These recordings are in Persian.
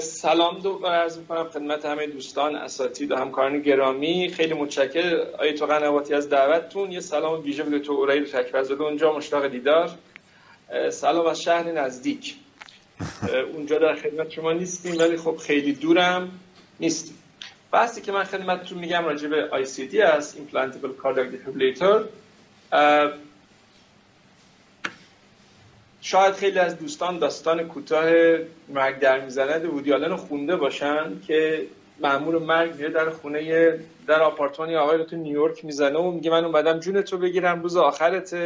سلام دو عرض می‌کنم خدمت همه دوستان اساتید و همکاران گرامی. خیلی متشکر آیت قنواتی از دعوتتون. یه سلام ویژه به دکتر اورایل تکبرزاده اونجا مشتاق دیدار. سلام از شهر نزدیک. اونجا در خدمت شما نیستیم ولی خب خیلی دورم نیستیم. بحثی که من خدمتتون میگم راجع به ICD است Implantable Cardiac Defibrillator. شاید خیلی از دوستان داستان کوتاه مرگ در می‌زند وودیالن رو خونده باشن که مامور مرگ میره در خونه در آپارتمانی آقای رو تو نیویورک می‌زنه و میگه من اومدم جون تو بگیرم روز آخرت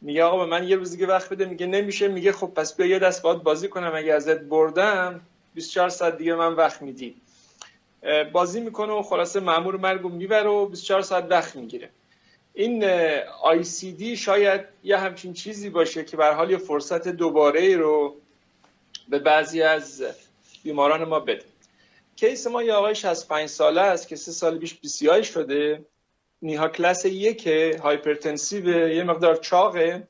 میگه آقا به من یه روز دیگه وقت بده. میگه نمیشه. میگه خب پس بیا یه دست باید بازی کنم. اگه ازت بردم 24 ساعت دیگه من وقت میدی. بازی می‌کنه و خلاصه مامور مرگ رو می‌بره و 24 ساعت وقت می‌گیره. این ICD شاید یه همچین چیزی باشه که به هر حال یه فرصت دوباره رو به بعضی از بیماران ما بده. case ما یه آقای 65 ساله است که سه سال پیش CABG شده. NYHA کلاس یک hypertensive یه مقدار چاقه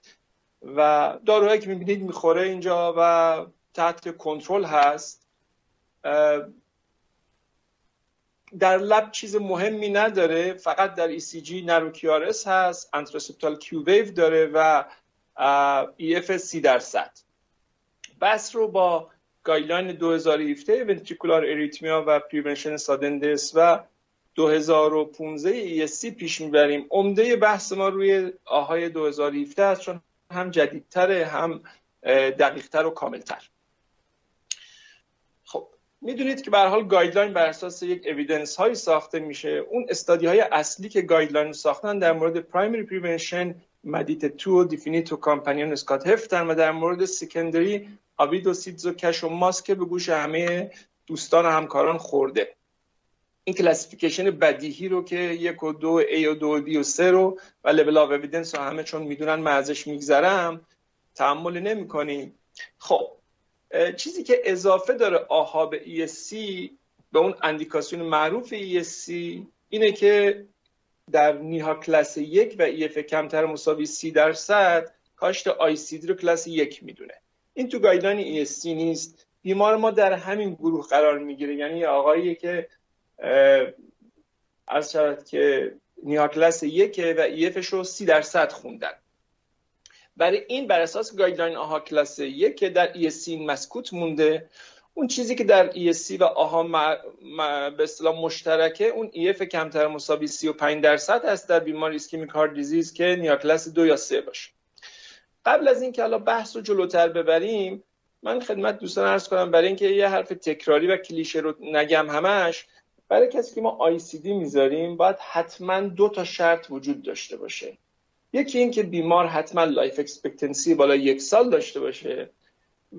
و داروهایی که می‌بینید می‌خوره اینجا و تحت کنترل هست. در lab چیز مهمی نداره فقط در ECG narrow QRS هست anteroseptal Q wave داره و EF سی درصد بحث رو با guideline 2017 ventricular arrhythmia و prevention sudden death و 2015 ESC پیش می‌بریم. عمده بحث ما روی AHA ی 2017 است چون هم جدیدتره هم دقیقتر و کاملتر. می‌دونید که به هر حال guideline بر اساس یک evidence هایی ساخته میشه. اون study های اصلی که guideline ساختن در مورد primary prevention MADIT II DEFINITE و COMPANION SCD-HeFT ن و در مورد secondary AVID و CIDS و CASH و MUSTT که به گوش همه دوستان و همکاران خورده. این classification بدیهی رو که یک و دو A و دو و B و سه رو و level of evidence رو همه چون می‌دونن من ازش میگذرم نمی کنیم خب چیزی که اضافه داره AHA به ESC به اون اندیکاسیون معروف ESC اینه که در NYHA کلاس یک و EF کمتر مساوی سی درصد کاشت ICD رو کلاس یک می‌دونه. این تو guideline ESC نیست. بیمار ما در همین گروه قرار می‌گیره. یعنی آقایی که عرض شود که NYHA کلاس یک و EF ش رو سی درصد خوندن. بنابراین بر اساس guideline AHA کلاس یک که در ESC مسکوت مونده اون چیزی که در ESC و AHA به اصطلاح مشترکه اون EF کمتر مساوی 35 درصد است در بیمار ischemic heart disease که NYHA کلاس دو یا سه باشه. قبل از اینکه حالا بحث رو جلوتر ببریم من خدمت دوستان عرض کنم برای اینکه یه حرف تکراری و کلیشه رو نگم همش برای کسی که ما ICD می‌ذاریم باید حتما دو تا شرط وجود داشته باشه. یکی این که بیمار حتما life expectancy بالا یک سال داشته باشه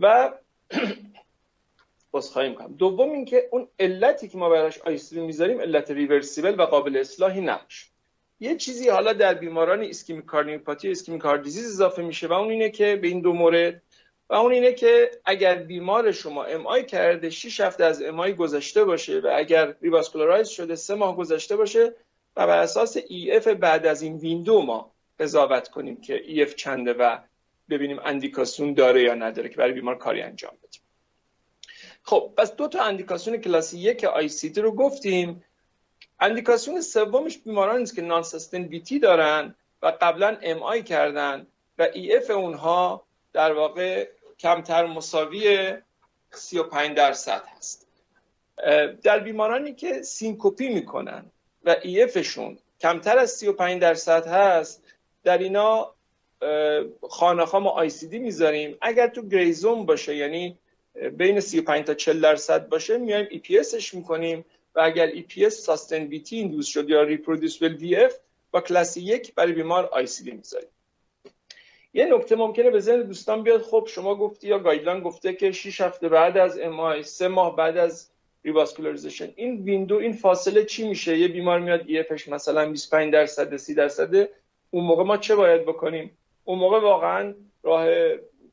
و خواهیم کنم. دوم اینکه اون علتی که ما براش ICD می‌ذاریم علت reversible و قابل اصلاحی نباشه. یه چیزی حالا در بیماران ischemic cardiomyopathy ischemic heart disease اضافه میشه و اون اینه که به این دو مورد و اون اینه که اگر بیمار شما MI کرده 6 هفته از MI گذشته باشه و اگر revascularize شده سه ماه گذشته باشه و بر اساس EF بعد از این window ما قضاوت کنیم که EF چنده و ببینیم اندیکاسیون داره یا نداره که برای بیمار کاری انجام بدیم. خب پس دو تا اندیکاسیون کلاس یک ICD رو گفتیم. اندیکاسیون سومش بیمارانی است که nonsustained VT دارن و قبلا MI کردن و EF اونها در واقع کمتر مساوی 35 درصد هست. در بیمارانی که سنکوپی می‌کنن و EF شون کمتر از 35 درصد هست در اینا خانه ما ICD می‌ذاریم. اگر تو gray zone باشه یعنی بین 35 تا 40 درصد باشه میایم EPS ش می‌کنیم. و اگر EPS sustained VT induce شد یا reproducible VF با کلاس یک برای بیمار ICD می‌ذاریم. یه نکته ممکنه به ذهن دوستان بیاد. خب شما گفتی یا guideline گفته که 6 هفته بعد از MI 3 ماه بعد از revascularization. این window این فاصله چی میشه؟ یه بیمار میاد EF ش مثلا 25 درصد 30 درصد اون موقع ما چه باید بکنیم؟ اون موقع واقعا راه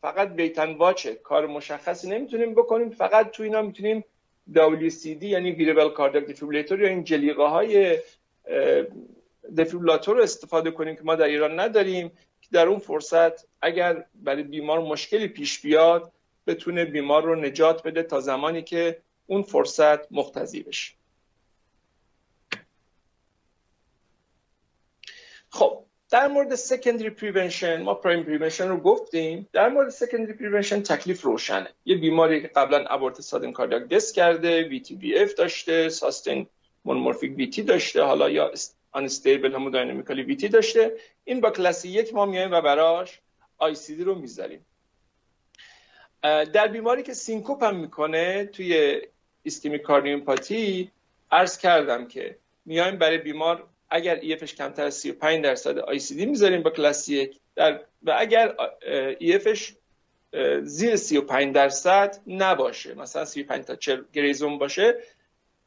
فقط wait and watch ه کار مشخصی نمی‌تونیم بکنیم. فقط تو اینا می‌تونیم WCD یعنی wearable cardiac defibrillator یا این جلیقه های defibrillator استفاده کنیم که ما در ایران نداریم که در اون فرصت اگر برای بیمار مشکلی پیش بیاد بتونه بیمار رو نجات بده تا زمانی که اون فرصت منقضی بشه. خب در مورد secondary prevention ما primary prevention رو گفتیم. در مورد secondary prevention تکلیف روشنه. یه بیماری که قبلا abort sudden cardiac death کرده VT VF داشته sustained monomorphic VT داشته حالا یا unstable hemodynamically VT داشته. این با کلاس یک ما میایم و براش ICD رو می‌ذاریم. در بیماری که سنکوپ هم می‌کنه توی ischemic cardiomyopathy عرض کردم که میایم برای بیمار اگر EF ش کمتر از 35 درصد ICD می‌ذاریم با کلاس یک در و اگر EF ش زیر 35 درصد نباشه مثلا 35 تا 40 gray zone باشه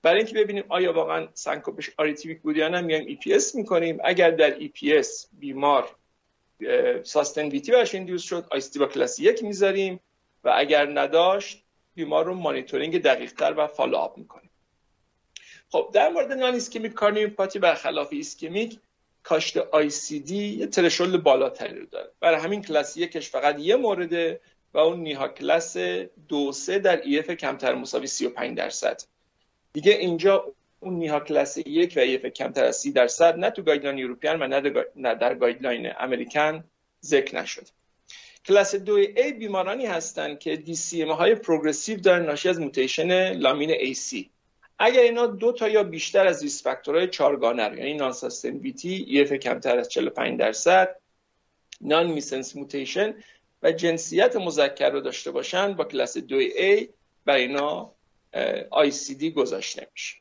برای اینکه ببینیم آیا واقعا سنکوپش arrhythmic بود یا نه میایم EPS می‌کنیم. اگر در اس بیمار sustained VT برش induce شد ICD با کلاس یک می‌ذاریم و اگر نداشت بیمار رو مانیتورینگ دقیق تر و follow up می‌کنیم خب در مورد non-ischemic cardiomyopathy برخلاف ischemic کاشت ICD یه threshold بالاتری رو داره. برای همین کلاس یکش فقط یه مورده و اون نیها کلاس دو سه در EF کمتر مساوی 35 درصد. دیگه اینجا اون نیها کلاس یک و EF کمتر از 30 درصد نه تو guideline European و نه در guideline American ذکر نشد کلاس دو A بیمارانی هستند که DCM های progressive دارن ناشی از mutation lamin A/C اگر اینا دو تا یا بیشتر از ریسک فاکتورهای چارگانه یعنی non-sustained VT EF کمتر از 45 درصد non-missense mutation و جنسیت مذکر رو داشته باشن با کلاس 2A برای اینا ICD گذاشته میشه.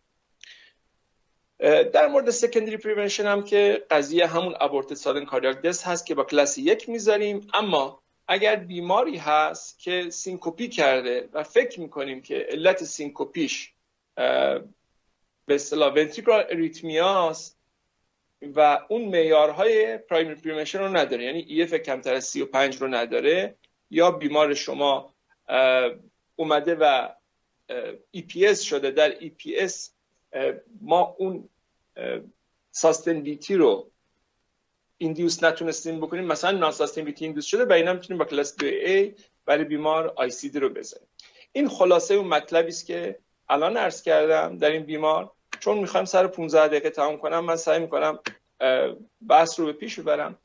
در مورد secondary prevention هم که قضیه همون aborted sudden cardiac death هست که با کلاس یک می‌ذاریم. اما اگر بیماری هست که syncope کرده و فکر می‌کنیم که علت syncope ش به اصطلاح ventricular arrhythmia س و اون معیارهای primary prevention رو نداره. یعنی EF کمتر از 35 رو نداره. یا بیمار شما اومده و EPS شده. در EPS ما اون ساستنبیتی رو ایندیوس نتونستیم بکنیم. مثلا ناساستنبیتی ایندیوس شده و اینا می‌تونیم با کلاس 2A برای بیمار دی رو بزنیم. این خلاصه اون مطلبی است که الان عرض کردم در این بیمار چون می‌خوایم سر 15 دقیقه تمام کنم من سعی می‌کنم بحث رو به پیش ببرم.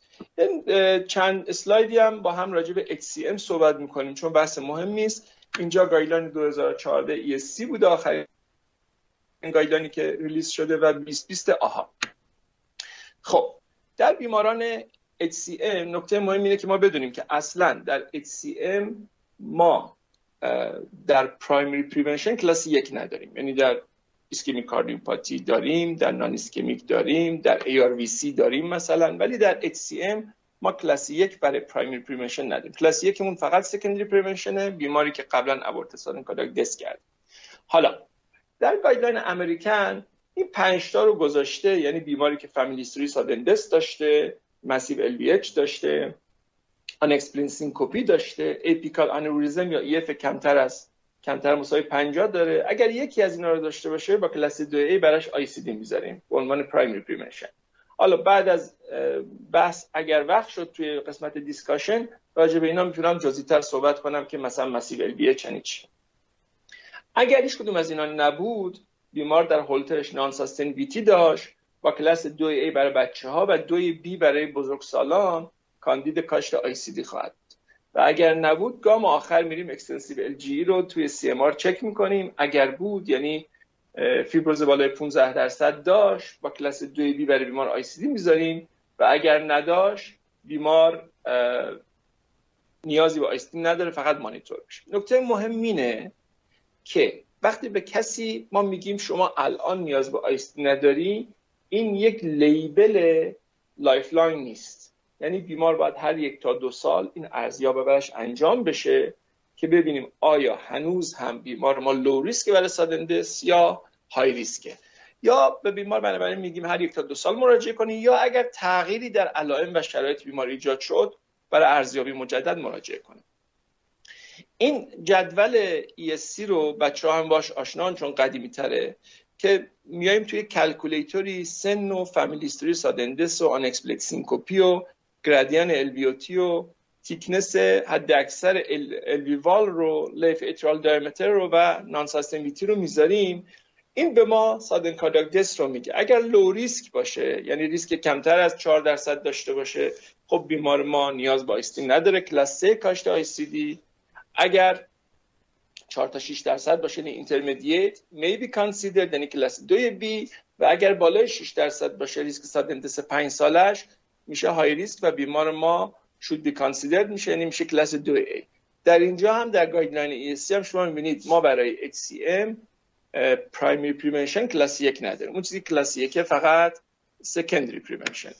چند اسلایدی هم با هم راجع به HCM صحبت می‌کنیم چون بحث مهمی است اینجا guideline 2014 ESC بوده آخرین guideline ی که release شده و 2020 آها. خب در بیماران HCM نکته مهم اینه که ما بدونیم که اصلا در HCM ما در primary prevention کلاس یک نداریم. یعنی در ischemic cardiomyopathy داریم در non-ischemic داریم در ARVC داریم مثلا ولی در HCM ما کلاس یک برای primary prevention نداریم. کلاس یکمون فقط secondary prevention ه بیماری که قبلا aborted sudden cardiac death کرد. حالا در guideline American این پنج تا رو گذاشته یعنی بیماری که family history sudden death داشته massive LVH داشته unexplained syncope داشته. apical aneurysm یا EF کمتر از کمتر مساوی 50 داره. اگر یکی از اینا رو داشته باشه با کلاس 2A براش ICD می‌ذاریم. به عنوان primary prevention حالا بعد از بحث اگر وقت شد توی قسمت discussion راجع به اینا می‌تونم تر صحبت کنم که مثلا massive LVH یعنی چی. اگر هیچ کدوم از اینا نبود بیمار در هولترش non-sustained VT داشت با کلاس 2A برای بچه ها و 2B برای بزرگسالان کاندید کاشت ICD خواهد و اگر نبود گام آخر میریم extensive LGE رو توی CMR چک می‌کنیم. اگر بود یعنی فیبروز بالای 15 درصد داشت با کلاس 2 B برای بیمار ICD می‌ذاریم. و اگر نداشت بیمار نیازی به ICD نداره فقط مانیتور بشه نکته مهم اینه که وقتی به کسی ما میگیم شما الان نیاز به ICD نداری این یک label lifelong نیست. یعنی بیمار باید هر یک تا دو سال این ارزیابی برش انجام بشه که ببینیم آیا هنوز هم بیمار ما low risk برای sudden death یا high risk ه یا به بیمار بنابراین میگیم هر یک تا دو سال مراجعه کنی یا اگر تغییری در علائم و شرایط بیماری ایجاد شد برای ارزیابی مجدد مراجعه کنیم. این جدول ESC رو بچه ها هم باش آشنان چون قدیمی تره که میایم توی calculator ی سن و family history sudden death و unexplained syncope و گرادیان LVOT و thickness حد اکثر LV wall رو left atrial diameter رو و non رو می‌ذاریم. این به ما sudden cardiac death رو میگه. اگر low risk باشه یعنی ریسک کمتر از 4 درصد داشته باشه خب بیمار ما نیاز به ICD نداره کلاس 3 کاشت ICD اگر 4 تا 6 درصد باشه یعنی intermediate may be considered یعنی کلاس 2 B و اگر بالای 6 درصد باشه ریسک sudden death 5 سالش میشه high risk و بیمار ما should be considered میشه یعنی میشه کلاس 2A در اینجا هم در guideline ESC هم شما می‌بینید ما برای HCM primary prevention کلاس یک نداریم. اون چیزی کلاس یک فقط secondary prevention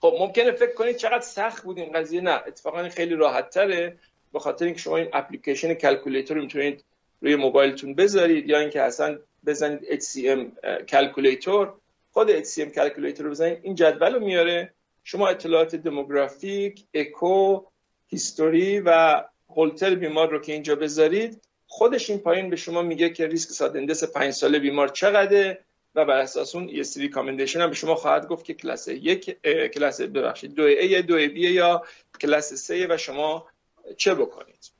خب ممکنه فکر کنید چقدر سخت بود این قضیه. نه اتفاقا خیلی راحت تره به خاطر اینکه شما این اپلیکیشن calculator رو می‌تونید روی موبایلتون بذارید یا اینکه اصلا بزنید HCM calculator خود HCM calculator رو بزنید. این جدول رو میاره. شما اطلاعات دموگرافیک اکو history و هولتر بیمار رو که اینجا بذارید خودش این پایین به شما میگه که ریسک sudden death 5 ساله بیمار چقدره و بر اساس اون یه سری recommendation هم به شما خواهد گفت که کلاس یک کلاس ببخشید دو A دو B یا کلاس سه و شما چه بکنید.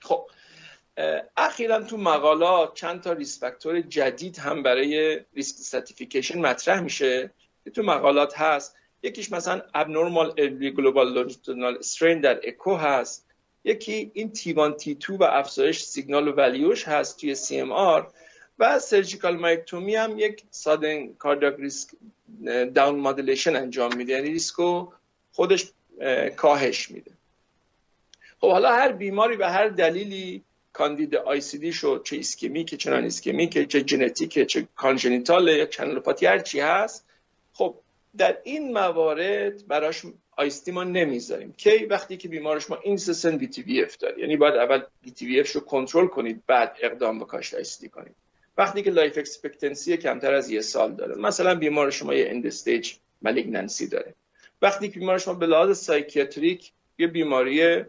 خب اخیرا تو مقالات چند تا ریسک فاکتور جدید هم برای risk stratification مطرح میشه تو مقالات هست. یکیش مثلا abnormal global longitudinal strain در اکو هست. یکی این T1 T2 و افزایش سیگنال و value ش هست توی CMR و surgical myectomy هم یک sudden cardiac risk down modulation انجام میده. یعنی ریسکو خودش کاهش میده. خب حالا هر بیماری به هر دلیلی کاندید آی سی دی شو چه ischemic چه non-ischemic چه genetic چه congenital یا channelopathy هر چی هست. خب در این موارد براش ICD ما نمی‌ذاریم. کی وقتی که بیمار شما incessant VT VF داره؟ یعنی باید اول VT VF رو کنترل کنید بعد اقدام به کاشت ICD کنید. وقتی که life expectancy کمتر از یه سال داره. مثلا بیمار شما یه end stage malignancy داره. وقتی که بیمار شما به لحاظ psychiatric یه بیماری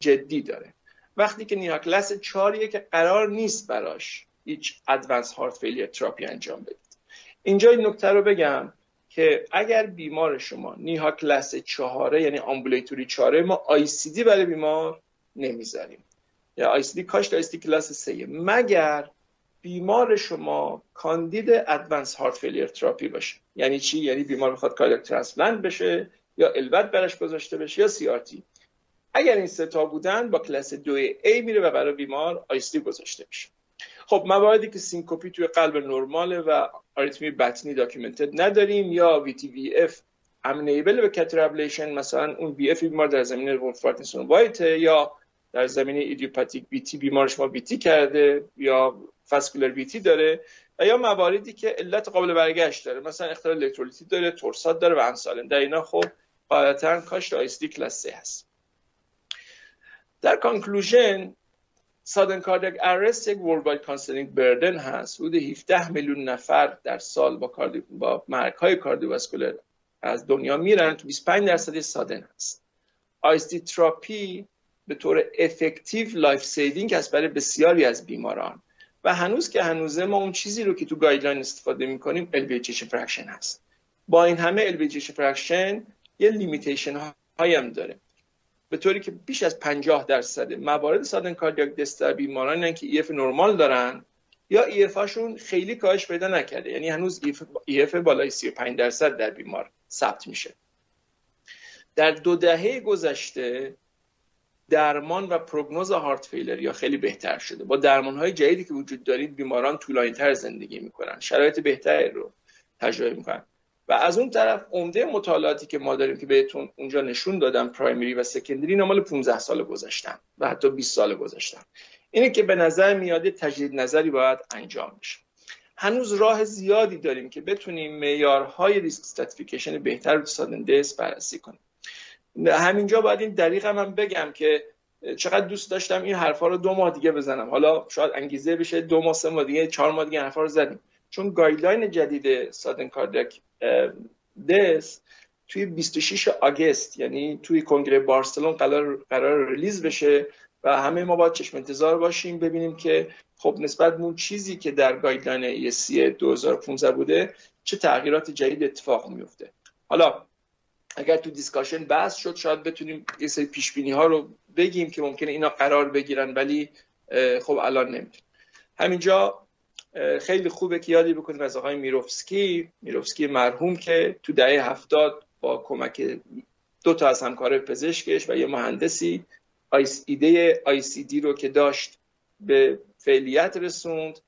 جدی داره. وقتی که NYHA class 4 که قرار نیست براش هیچ advanced heart failure therapy انجام بدید. اینجا این نکته رو بگم که اگر بیمار شما NYHA class چهاره یعنی ambulatory چهاره ما ICD برای بیمار نمی‌ذاریم. یا ICD کاشت ICD کلاس سه مگر بیمار شما کاندید advanced heart failure therapy باشه؟ یعنی چی؟ یعنی بیمار بخواد cardiac transplant بشه یا LVAD براش گذاشته بشه یا CRT؟ اگر این سه تا بودن با کلاس 2 A میره و برای بیمار ICD گذاشته میشه. خب مواردی که syncope ی توی قلب نرماله و آریتمی بطنی documented نداریم یا VT VF amenable به catheter ablation مثلا اون VF بیمار در زمینه Wolff-Parkinson-White یا در زمینه idiopathic VT بیمار شما VT کرده یا fascicular VT داره و یا مواردی که علت قابل برگشت داره مثلا اختلال الکترولیتی داره torsades داره و انسالین در اینا خب غالبا کاشت ICD کلاس 3 هست. در conclusion sudden cardiac arrest یک world concerning burden هست. حدود 17 میلیون نفر در سال با cardi... با مرگ های cardiovascular از دنیا میرن. تو 25 درصد sudden هست. ICD therapy به طور effective life saving هست برای بسیاری از بیماران. و هنوز که هنوزه ما اون چیزی رو که تو guideline استفاده می‌کنیم LV ejection fraction هست. با این همه LV ejection fraction یه limitation هایی هم داره. به طوری که بیش از 50 درصد موارد sudden cardiac death در بیماران که EF نرمال دارن یا EF هاشون خیلی کاهش پیدا نکرده. یعنی هنوز ایف بالای 35 درصد در بیمار ثبت میشه. در دو دهه گذشته درمان و پروگنوز هارت فیلر یا خیلی بهتر شده. با درمان های جدیدی که وجود دارید بیماران طولانی تر زندگی می‌کنن. شرایط بهتری رو تجربه می‌کنن. و از اون طرف عمده مطالعاتی که ما داریم که بهتون اونجا نشون دادم پرایمری و سکندری نمال 15 سال گذاشتن و حتی 20 سال گذاشتن اینه که به نظر میاد تجدید نظری باید انجام بشه. هنوز راه زیادی داریم که بتونیم معیارهای risk stratification بهتر رو sudden بررسی کنیم. همینجا باید این دقیق هم, بگم که چقدر دوست داشتم این حرفا رو دو ماه دیگه بزنم. حالا شاید انگیزه بشه دو ماه سه ماه دیگه چهار ماه دیگه حرفا رو زدیم. چون guideline جدید sudden cardiac death توی 26 August یعنی توی کنگره بارسلون قرار, قرار release بشه و همه ما باید چشم انتظار باشیم ببینیم که خب نسبت اون چیزی که در guideline ESC 2015 بوده چه تغییرات جدید اتفاق میفته. حالا اگر تو discussion بحث شد شاید بتونیم یه سری پیش بینی ها رو بگیم که ممکنه اینا قرار بگیرن ولی خب الان نمی‌تونیم همینجا خیلی خوبه که یادی بکنیم از آقای میروفسکی. میروفسکی مرحوم که تو دهه هفتاد با کمک دو تا از همکار پزشکش و یه مهندسی ایده آی سی دی رو که داشت به فعلیت رسوند.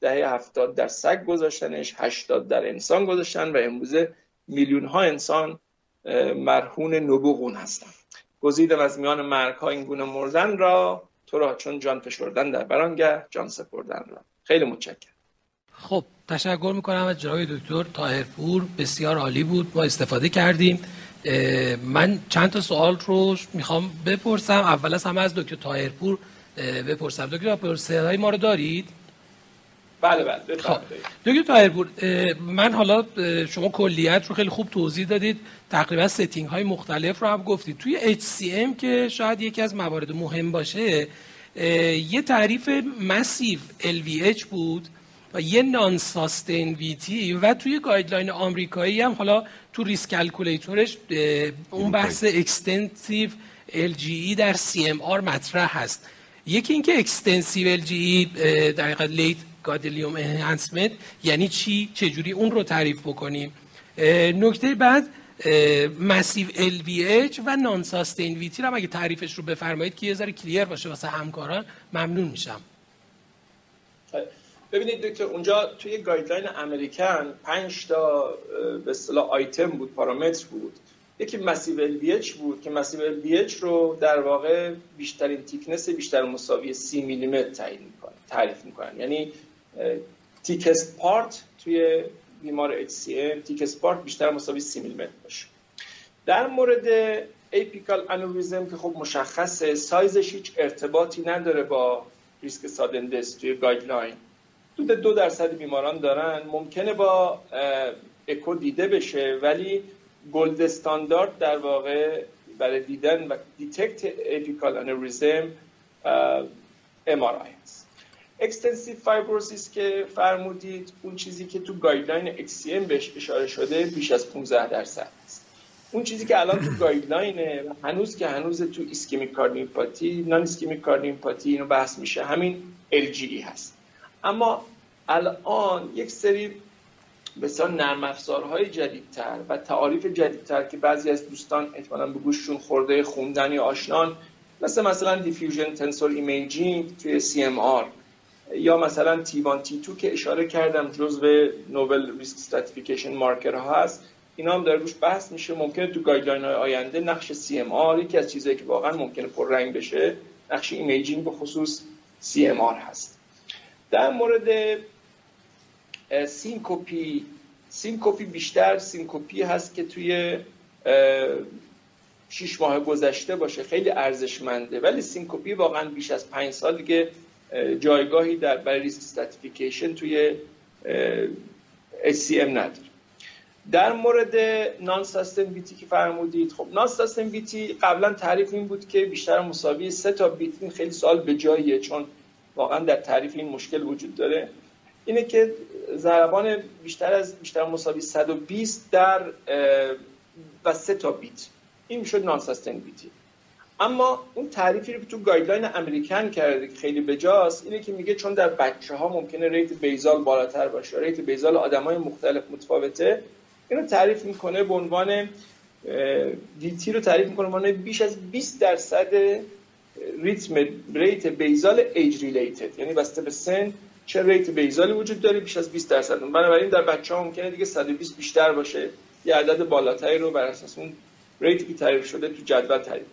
دهه هفتاد در سگ گذاشتنش هشتاد در انسان گذاشتن و امروزه میلیون ها انسان مرهون نبوغون هستن. گزیدم از میان مرگ ها این گونه مردن را. تو را چون جان فشردن در برانگه جان سپردن را. خیلی متشکرم. خب تشکر می‌کنم از جناب دکتر تاهرپور بسیار عالی بود. ما استفاده کردیم. من چند تا سوال رو می‌خوام بپرسم. اول از همه از دکتر تاهرپور بپرسم. دکتر تاهرپور ما رو دارید؟ بله بله خب. دکتر تاهرپور من حالا شما کلیت رو خیلی خوب توضیح دادید. تقریبا setting های مختلف رو هم گفتید. توی HCM که شاید یکی از موارد مهم باشه یه تعریف massive LVH بود و یه non-sustained VT و توی guideline آمریکایی هم حالا تو risk calculator ش اون بحث extensive LGE در CMR مطرح هست. یکی اینکه extensive LGE در late gadolinium enhancement یعنی چی؟ چجوری؟ اون رو تعریف بکنیم. نکته بعد massive LVH و non-sustained VT رو اگه تعریفش رو بفرمایید که یه ذره clear باشه واسه همکاران ممنون میشم. ببینید دکتر اونجا توی guideline American پنج تا به اصطلاح آیتم بود پارامتر بود. یکی massive LVH بود که massive LVH رو در واقع بیشترین thickness بیشتر مساوی سی میلیمتر تعیین تعریف می‌کنن. یعنی thickest part توی بیمار HCM thickest part بیشتر مساوی سی میلیمتر باشه. در مورد apical aneurysm که خب مشخصه سایزش هیچ ارتباطی نداره با ریسک sudden death توی guideline. حدود دو درصد بیماران دارن. ممکنه با اکو دیده بشه ولی gold standard در واقع برای دیدن و detect apical aneurysm MR هست. extensive fibrosis که فرمودید اون چیزی که تو guideline هم بهش اشاره شده بیش از 15 درصد است. اون چیزی که الان تو guideline ه هنوز که هنوز تو ischemic cardiomyopathy non-ischemic cardiomyopathy اینو بحث میشه همین LGE هست. اما الان یک سری بسیار نرم افزارهای جدیدتر و تعاریف جدیدتر که بعضی از دوستان احتمالاً به گوششون خورده خوندن یا آشنان مثل مثلا diffusion tensor imaging توی CMR یا مثلا T1 T2 که اشاره کردم جزو novel risk stratification marker ها هست اینا هم در روش بحث میشه. ممکنه تو guideline های آینده نقش CMR یکی از چیزایی که واقعا ممکنه پررنگ بشه نقش imaging به خصوص CMR هست. در مورد syncope syncope بیشتر syncope هست که توی شیش ماه گذشته باشه. خیلی ارزشمنده. ولی syncope واقعا بیش از پنج سال دیگه جایگاهی در برای risk stratification توی HCM نداره. در مورد non VT که فرمودید خب non VT قبلا تعریف این بود که بیشتر مساوی سه تا بیت این خیلی سوال به جاییه چون واقعا در تعریف این مشکل وجود داره. اینه که ضربان بیشتر از بیشتر مساوی 120 در و سه تا بیت. این می‌شد non VT اما اون تعریفی رو که تو guideline American کرده که خیلی بجاست اینه که میگه چون در بچه ها ممکنه rate basal بالاتر باشه rate basal آدمای مختلف متفاوته اینو تعریف می‌کنه به عنوان VT رو تعریف می‌کنه به عنوان بیش از 20 درصد ریتم rate basal age related. یعنی بسته به سن چه rate basal ی وجود داره بیش از 20 درصد. بنابراین در بچه ها ممکنه دیگه 120 بیشتر باشه یه عدد بالاتری رو بر اساس اون rate ی که تعریف شده تو جدول تعریف.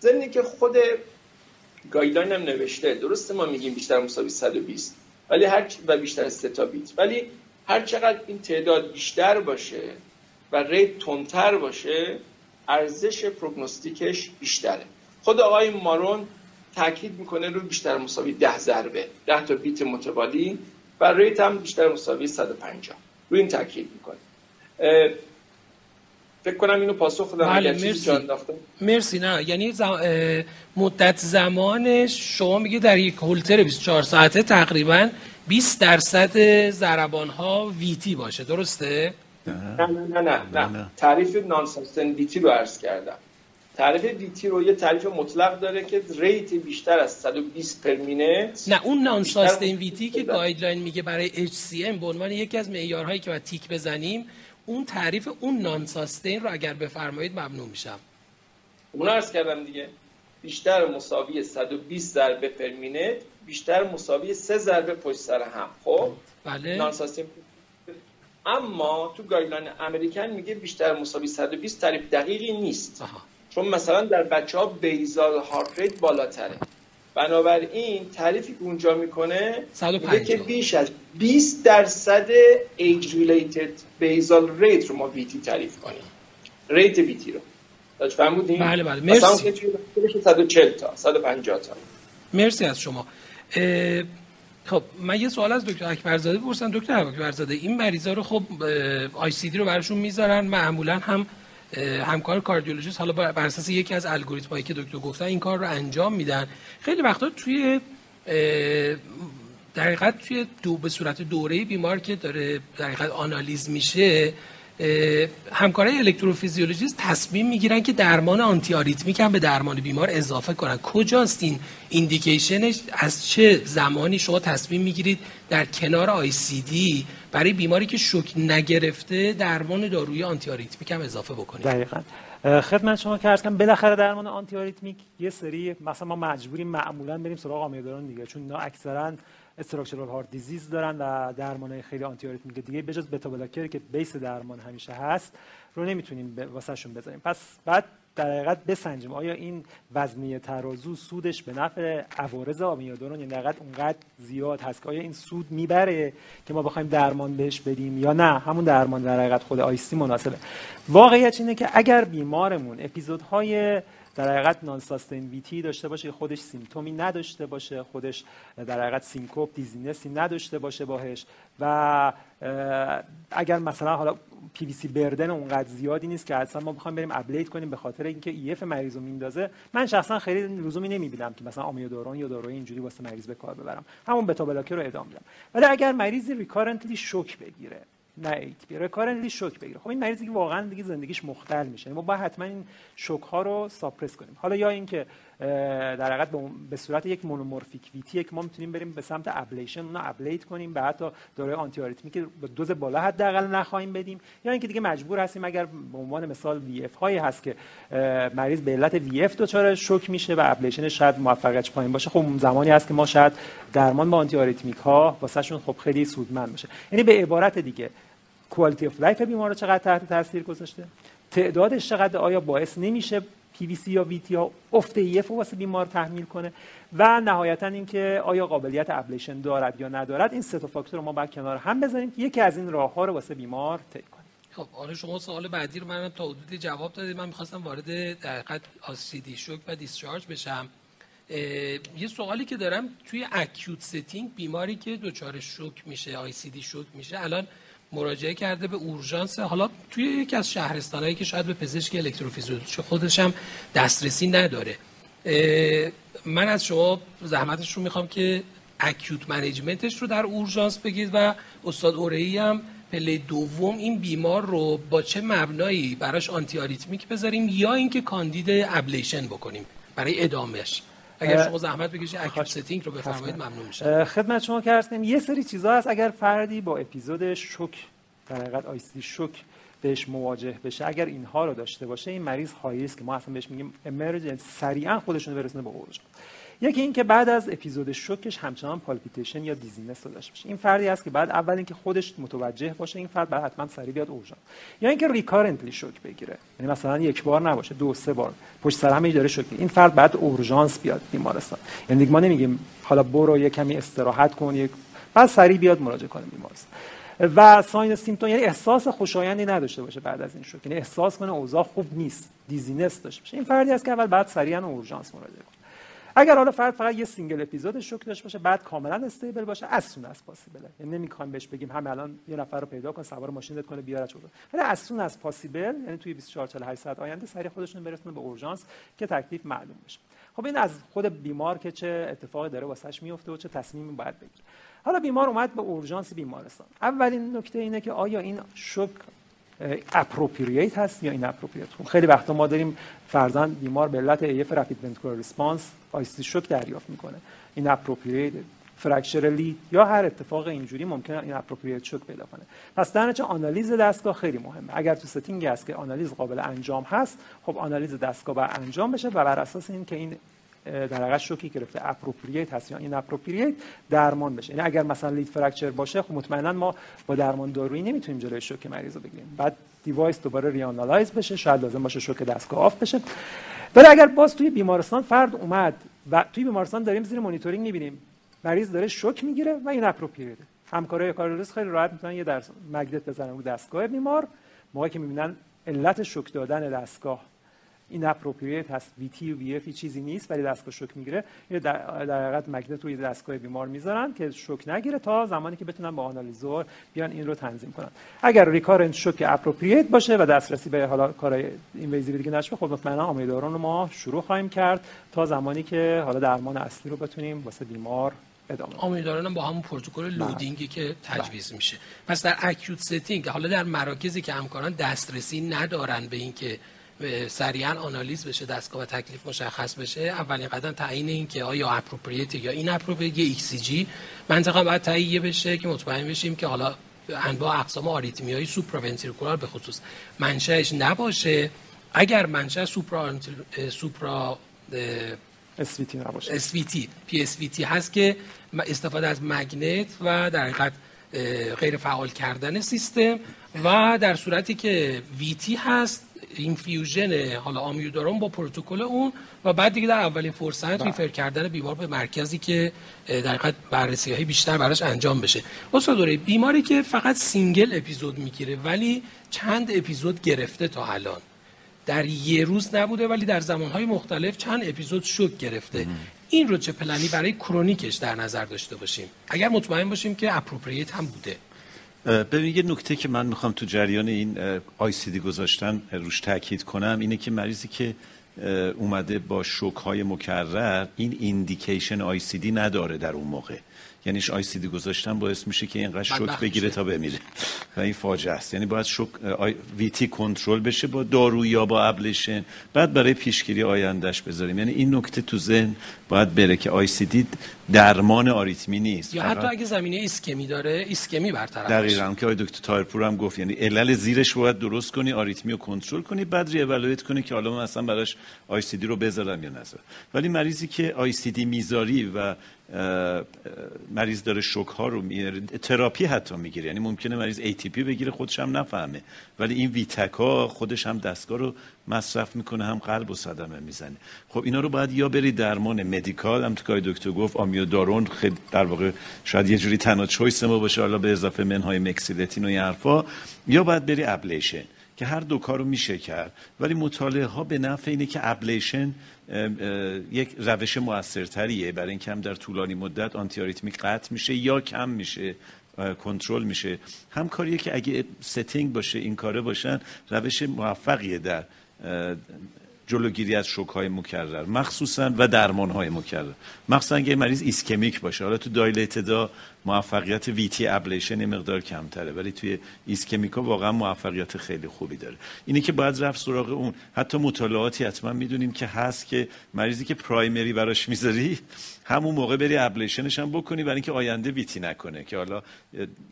ضمن که خود guideline هم نوشته درسته ما میگیم بیشتر مساوی 120 ولی هر و بیشتر از 3 تا بیت. ولی هر چقدر این تعداد بیشتر باشه و ریت تندتر باشه ارزش پروگنوستیکش بیشتره. خود آقای مارون تاکید می‌کنه رو بیشتر مساوی 10 ضربه 10 تا بیت متوالی و ریت هم بیشتر مساوی 150 روی این تاکید می‌کنه. فکر کنم اینو پاسخ دادم بله مرسی. مرسی نه یعنی مدت زمانش شما میگه در یک هولتر 24 ساعته تقریبا 20 درصد ضربان ها VT باشه درسته؟ نه. نه نه نه, نه. تعریف non sustained VT رو عرض کردم. تعریف VT رو یه تعریف مطلق داره که rate بیشتر از 120 per minute. نه اون non sustained VT که guideline میگه برای HCM به عنوان یکی از معیارهایی که باید تیک بزنیم اون تعریف اون non sustained رو اگر بفرمایید ممنون میشم. اون عرض کردم دیگه بیشتر مساوی 120 ضربه per minute بیشتر مساوی 3 ضربه پشت سر هم خب؟ بله. non sustained اما تو guideline American میگه بیشتر مساوی 120 تعریف دقیقی نیست. آها. چون مثلا در بچه ها basal heart rate بالاتره. بنابراین تعریفی که اونجا می‌کنه میگه که بیش از 20 درصد age related basal rate رو ما VT تعریف کنیم. rate VT رو. داشت فهمودین بله بله. مرسی. 140 تا 150 تا. مرسی از شما. خب من یه سوال از دکتر اکبرزاده بپرسم. دکتر اکبرزاده این مریضا رو خب ICD رو براشون می‌ذارن معمولا هم همکار کاردیولوژیست حالا بر اساس یکی از الگوریتمایی که دکتر گفتن این کار رو انجام میدن. خیلی وقتا توی در توی دو به صورت دوره بیمار که داره در آنالیز میشه همکارای الکتروفیزیولوژیست تصمیم می‌گیرن که درمان antiarrhythmic هم به درمان بیمار اضافه کنن. کجاست این indication ش؟ از چه زمانی شما تصمیم می‌گیرید در کنار ICD برای بیماری که شوک نگرفته درمان داروی antiarrhythmic هم اضافه بکنید دقیقاً. خدمت شما که بالاخره درمان antiarrhythmic یه سری مثلا ما مجبوریم معمولا بریم سراغ آمیودارون دیگه چون اینا اکثرا استراکچرال هارت دیزیز دارن و درمان خیلی آنتی آریتمیک دیگه بجز بتا بلاکر که بیس درمان همیشه هست رو نمی‌تونیم واسهشون بذاریم. پس بعد در حقیقت بسنجیم. آیا این وزنی ترازو سودش به نفع عوارض آمیادرون یعنی در اونقدر زیاد هست که آیا این سود می‌بره که ما بخوایم درمان بهش بدیم یا نه؟ همون درمان در حقیقت خود آیستی مناسبه. واقعیت اینه که اگر بیمارمون اپیزودهای در حقیقت نان VT داشته باشه خودش symptom ی نداشته باشه خودش در حقیقت syncope dizziness ی نداشته باشه باهش و اگر مثلا حالا PVC burden اونقدر زیادی نیست که اصلا ما بخوایم بریم ablate کنیم به خاطر اینکه EF مریض رو میندازه من شخصا خیلی لزومی نمی‌بینم که مثلا آمیودارون یا داروی اینجوری واسه مریض به کار ببرم. همون beta blocker رو ادامه میدم. ولی اگر مریضی recurrently شوک بگیره نه ایت بی recurrently شوک بگیره. خب این مریضی که واقعا دیگه زندگیش مختل میشه. ما باید حتما این شوک ها رو suppress کنیم. حالا یا اینکه در حقیقت به صورت یک monomorphic VT که ما می‌تونیم بریم به سمت ablation اونو ablate کنیم به حتی داروی antiarrhythmic با دوز بالا حداقل نخواهیم بدیم. یا اینکه دیگه مجبور هستیم اگر به عنوان مثال VF هایی هست که مریض به علت VF دچار شوک میشه و ablation شاید موفقیتش پایین باشه خب زمانی هست که ما شاید درمان با antiarrhythmic ها واسهشون خب خیلی سودمند باشه. یعنی به عبارت دیگه quality of life بیمار چقدر تحت تاثیر گذاشته؟ تعدادش چقدر آیا باعث نمیشه پی وی سی یا VT ها افت EF واسه بیمار تحمیل کنه؟ و نهایتا اینکه آیا قابلیت ablation دارد یا ندارد این سه تا فاکتور رو ما باید کنار هم بذاریم. یکی از این راه ها رو واسه بیمار طی کنیم. خب آره شما سوال بعدی رو منم تا حدودی جواب دادید. من می‌خواستم وارد در حقیقت ICD shock و discharge بشم. یه سوالی که دارم توی acute setting بیماری که دچار شوک میشه ICD shock میشه الان مراجعه کرده به اورژانس. حالا توی یکی از شهرستانهایی که شاید به پزشک الکتروفیزیولوژی خودش هم دسترسی نداره. من از شما زحمتش رو می‌خوام که acute management ش رو در اورژانس بگید و استاد اورهی هم پله دوم این بیمار رو با چه مبنایی براش antiarrhythmic بذاریم یا اینکه کاندید ablation بکنیم برای ادامهش اگر شما زحمت بکشید acute setting رو بفرمایید ممنون میشم خدمت شما که عرض یه سری چیزا هست. اگر فردی با اپیزود شوک در حقیقت ICD shock بهش مواجه بشه اگر اینها رو داشته باشه این مریض های است که ما اصلا بهش میگیم emergency سریعا خودشون رو برسونه به اورژانس یکی اینکه بعد از اپیزود شوکش همچنان palpitation یا dizziness داشته باشه این فردی است که بعد اول اینکه خودش متوجه باشه این فرد بعد حتما سریع بیاد اورژانس یا اینکه recurrently شوک بگیره. یعنی مثلا یک بار نباشه دو سه بار. پشت سر هم داره شوک این فرد بعد اورژانس بیاد بیمارستان. یعنی ما نمیگیم حالا برو یه کمی استراحت کن یک بعد سریع بیاد مراجعه کنه بیمارستان. و sign symptom یعنی احساس خوشایندی نداشته باشه بعد از این شوک. یعنی احساس کنه اوضاع خوب نیست dizziness داشته باشه. این فردی است که اول بعد سریعا اورژانس مراجعه کنه. اگر حالا فرد فقط یه single episode شوک داشته باشه بعد کاملا stable باشه as soon as possible یعنی نمی‌خوایم بهش بگیم همه الان یه نفر رو پیدا کن سوار ماشین کنه بیارش بود ولی as soon as possible یعنی توی 24 48 ساعت آینده سریع خودشون برسونه به اورژانس که تکلیف معلوم بشه. خب این از خود بیمار که چه اتفاقی داره واسش میفته و چه تصمیمی باید بگیره. حالا بیمار اومد به اورژانس بیمارستان. اولین نکته اینه که آیا این شوک appropriate هست یا inappropriate خب خیلی وقتا ما داریم فرضا بیمار به علت AF rapid ventricular response ICD شوک دریافت می‌کنه. inappropriate fracture lead یا هر اتفاق اینجوری ممکنه inappropriate شوک پیدا کنه. پس در نتیجه آنالیز دستگاه خیلی مهمه. اگر تو setting است که آنالیز قابل انجام هست خب آنالیز دستگاه باید انجام بشه و بر اساس این که این در حقیقت شوکی گرفته appropriate هست یا inappropriate درمان بشه. یعنی اگر مثلا lead fracture باشه خب مطمئنا ما با درمان دارویی نمی‌تونیم جلوی شوک مریض رو بگیریم. بعد device دوباره reanalyze بشه شاید لازم باشه شوک دستگاه off بشه. ولی اگر باز توی بیمارستان فرد اومد و توی بیمارستان داریم زیر مانیتورینگ می‌بینیم مریض داره شوک می‌گیره و inappropriate همکارای کاردیولوژیست خیلی راحت می‌تونن یه دونه magnet بزنن رو دستگاه بیمار. موقعی که می‌بینن علت شوک دادن دستگاه. inappropriate هست. VT و VF چیزی نیست ولی دستگاه شوک می‌گیره. در در حقیقت magnet روی دستگاه بیمار می‌ذارن که شوک نگیره تا زمانی که بتونن با analyzer بیان این رو تنظیم کنن. اگر recurrent شوک appropriate باشه و دسترسی به حالا کارهای invasive دیگه نشه خب مطمئنا آمیودارون رو ما شروع خواهیم کرد تا زمانی که حالا درمان اصلی رو بتونیم واسه بیمار ادامه آمیودارون با همون پروتکل loading ی که تجویز میشه. پس در acute setting حالا در مراکزی که همکاران دسترسی ندارن به اینکه سریعا آنالیز بشه دستگاه و تکلیف مشخص بشه. اولین قدم تعیین این که آیا appropriate یا inappropriate یا ECG منطقه باید تهیه بشه که مطمئن بشیم که حالا انواع اقسام آریتمی های supraventricular به خصوص منشأش نباشه. اگر منشأ supra supra SVT نباشه. پی SVT هست که استفاده از magnet و در حقیقت غیر فعال کردن سیستم و در صورتی که VT هست infusion حالا آمیودارون با پروتکل اون و بعد دیگه در اولین فرصت refer کردن بیمار به مرکزی که در حقیقت بررسی های بیشتر براش انجام بشه. استاد بیماری که فقط single episode می‌گیره ولی چند اپیزود گرفته تا الان. در یه روز نبوده ولی در زمانهای مختلف چند اپیزود شوک گرفته. این رو چه پلنی برای chronic ش در نظر داشته باشیم؟ اگر مطمئن باشیم که appropriate هم بوده. ببین یه نکته که من می‌خوام تو جریان این ICD گذاشتن روش تاکید کنم اینه که مریضی که اومده با شوک های مکرر این indication ICD نداره در اون موقع. یعنی ICD گذاشتن باعث میشه که اینقدر شوک بگیره تا بمیره. و این فاجعه است. یعنی باید شوک VT کنترل بشه با دارو یا با ablation. بعد برای پیشگیری آیندهش بذاریم. یعنی این نکته تو ذهن باید بره که ICD درمان آریتمی نیست. یا حتی اگه زمینه ایسکمی داره ایسکمی برطرف دقیقاً که آقای دکتر تایرپور هم گفت یعنی علل زیرش باید درست کنی آریتمی رو کنترل کنی بعد ری اولویت کنی که حالا من اصلا براش ICD رو بذارم یا نذارم. ولی مریضی که ICD می‌ذاری و مریض داره شوک ها رو میاره تراپی حتی می‌گیره. یعنی ممکنه مریض ATP بگیره خودش هم نفهمه. ولی این VT که خودش هم دستگاه رو مصرف می‌کنه هم قلب و صدمه می‌زنه. خب اینا رو باید یا بری درمان medical هم تو دکتر گفت آمیودارون خیلی در واقع شاید یه جوری تنها choice ما باشه حالا به اضافه منهای مکسیلتین و این حرفا یا باید بری ablation. که هر دو کارو میشه کرد. ولی مطالعه ها به نفع اینه که ablation یک روش موثرتریه. برای اینکه هم در طولانی مدت آنتی قطع میشه یا کم میشه کنترل میشه. هم کاریه که اگه setting باشه این کاره باشن روش موفقیه در جلوگیری از شوک های مکرر مخصوصا و درمان های مکرر. مخصوصا اگه مریض ischemic باشه حالا تو dilated ا موفقیت VT ablation مقدار کمتره ولی توی ischemic ا واقعا موفقیت خیلی خوبی داره. اینه که باید رفت سراغ اون. حتی مطالعاتی حتما می‌دونیم که هست که مریضی که primary براش می‌ذاری همون موقع بری ablation ش هم بکنی برای اینکه آینده VT نکنه که حالا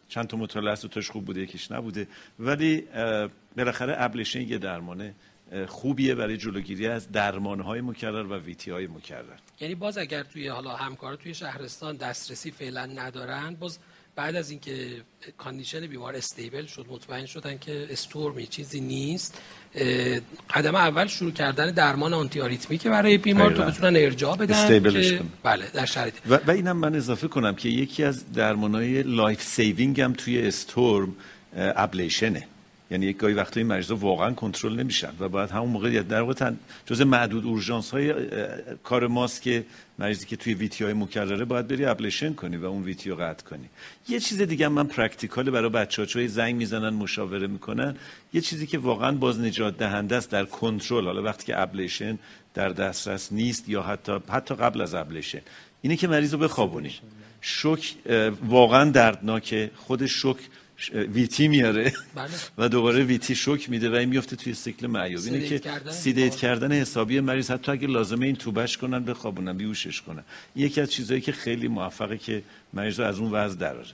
چند تا مطالعه است توش خوب بوده یکیش نبوده. ولی بالاخره ablation یه درمانه خوبیه برای جلوگیری از درمانهای مکرر و VT های مکرر. یعنی باز اگر توی حالا همکار توی شهرستان دسترسی فعلا ندارن باز بعد از اینکه condition بیمار stable شد مطمئن شدن که storm ی چیزی نیست قدم اول شروع کردن درمان antiarrhythmic برای بیمار تو بتونن ارجاع بدن که بله در شرایط. و, و اینم من اضافه کنم که یکی از درمانهای life saving هم توی storm ablation ه یعنی یک گاهی وقتی این مریضا واقعا کنترل نمیشن و باید همون موقع در واقع جز معدود اورژانس های کار ماست که مریضی که توی VT های مکرره باید بری ablation کنی و اون VT رو قطع کنی. یه چیز دیگه من practical برای بچه‌ها چوی زنگ می‌زنن مشاوره می‌کنن. یه چیزی که واقعا باز نجات دهنده است در کنترل. حالا وقتی که ablation در دسترس نیست یا حتی حتی قبل از ablation. اینه که مریض رو بخوابونی شوک واقعا دردناکه. خود شوک VT میاره بله. و دوباره VT شوک میده و این میفته توی سیکل معیوب اینه که کردن. sedate کردن حسابی مریض حتی اگه لازمه intube ش کنن بخوابونن بیهوشش کنن یکی از چیزهایی که خیلی موفقه که مریض رو از اون وضع دراره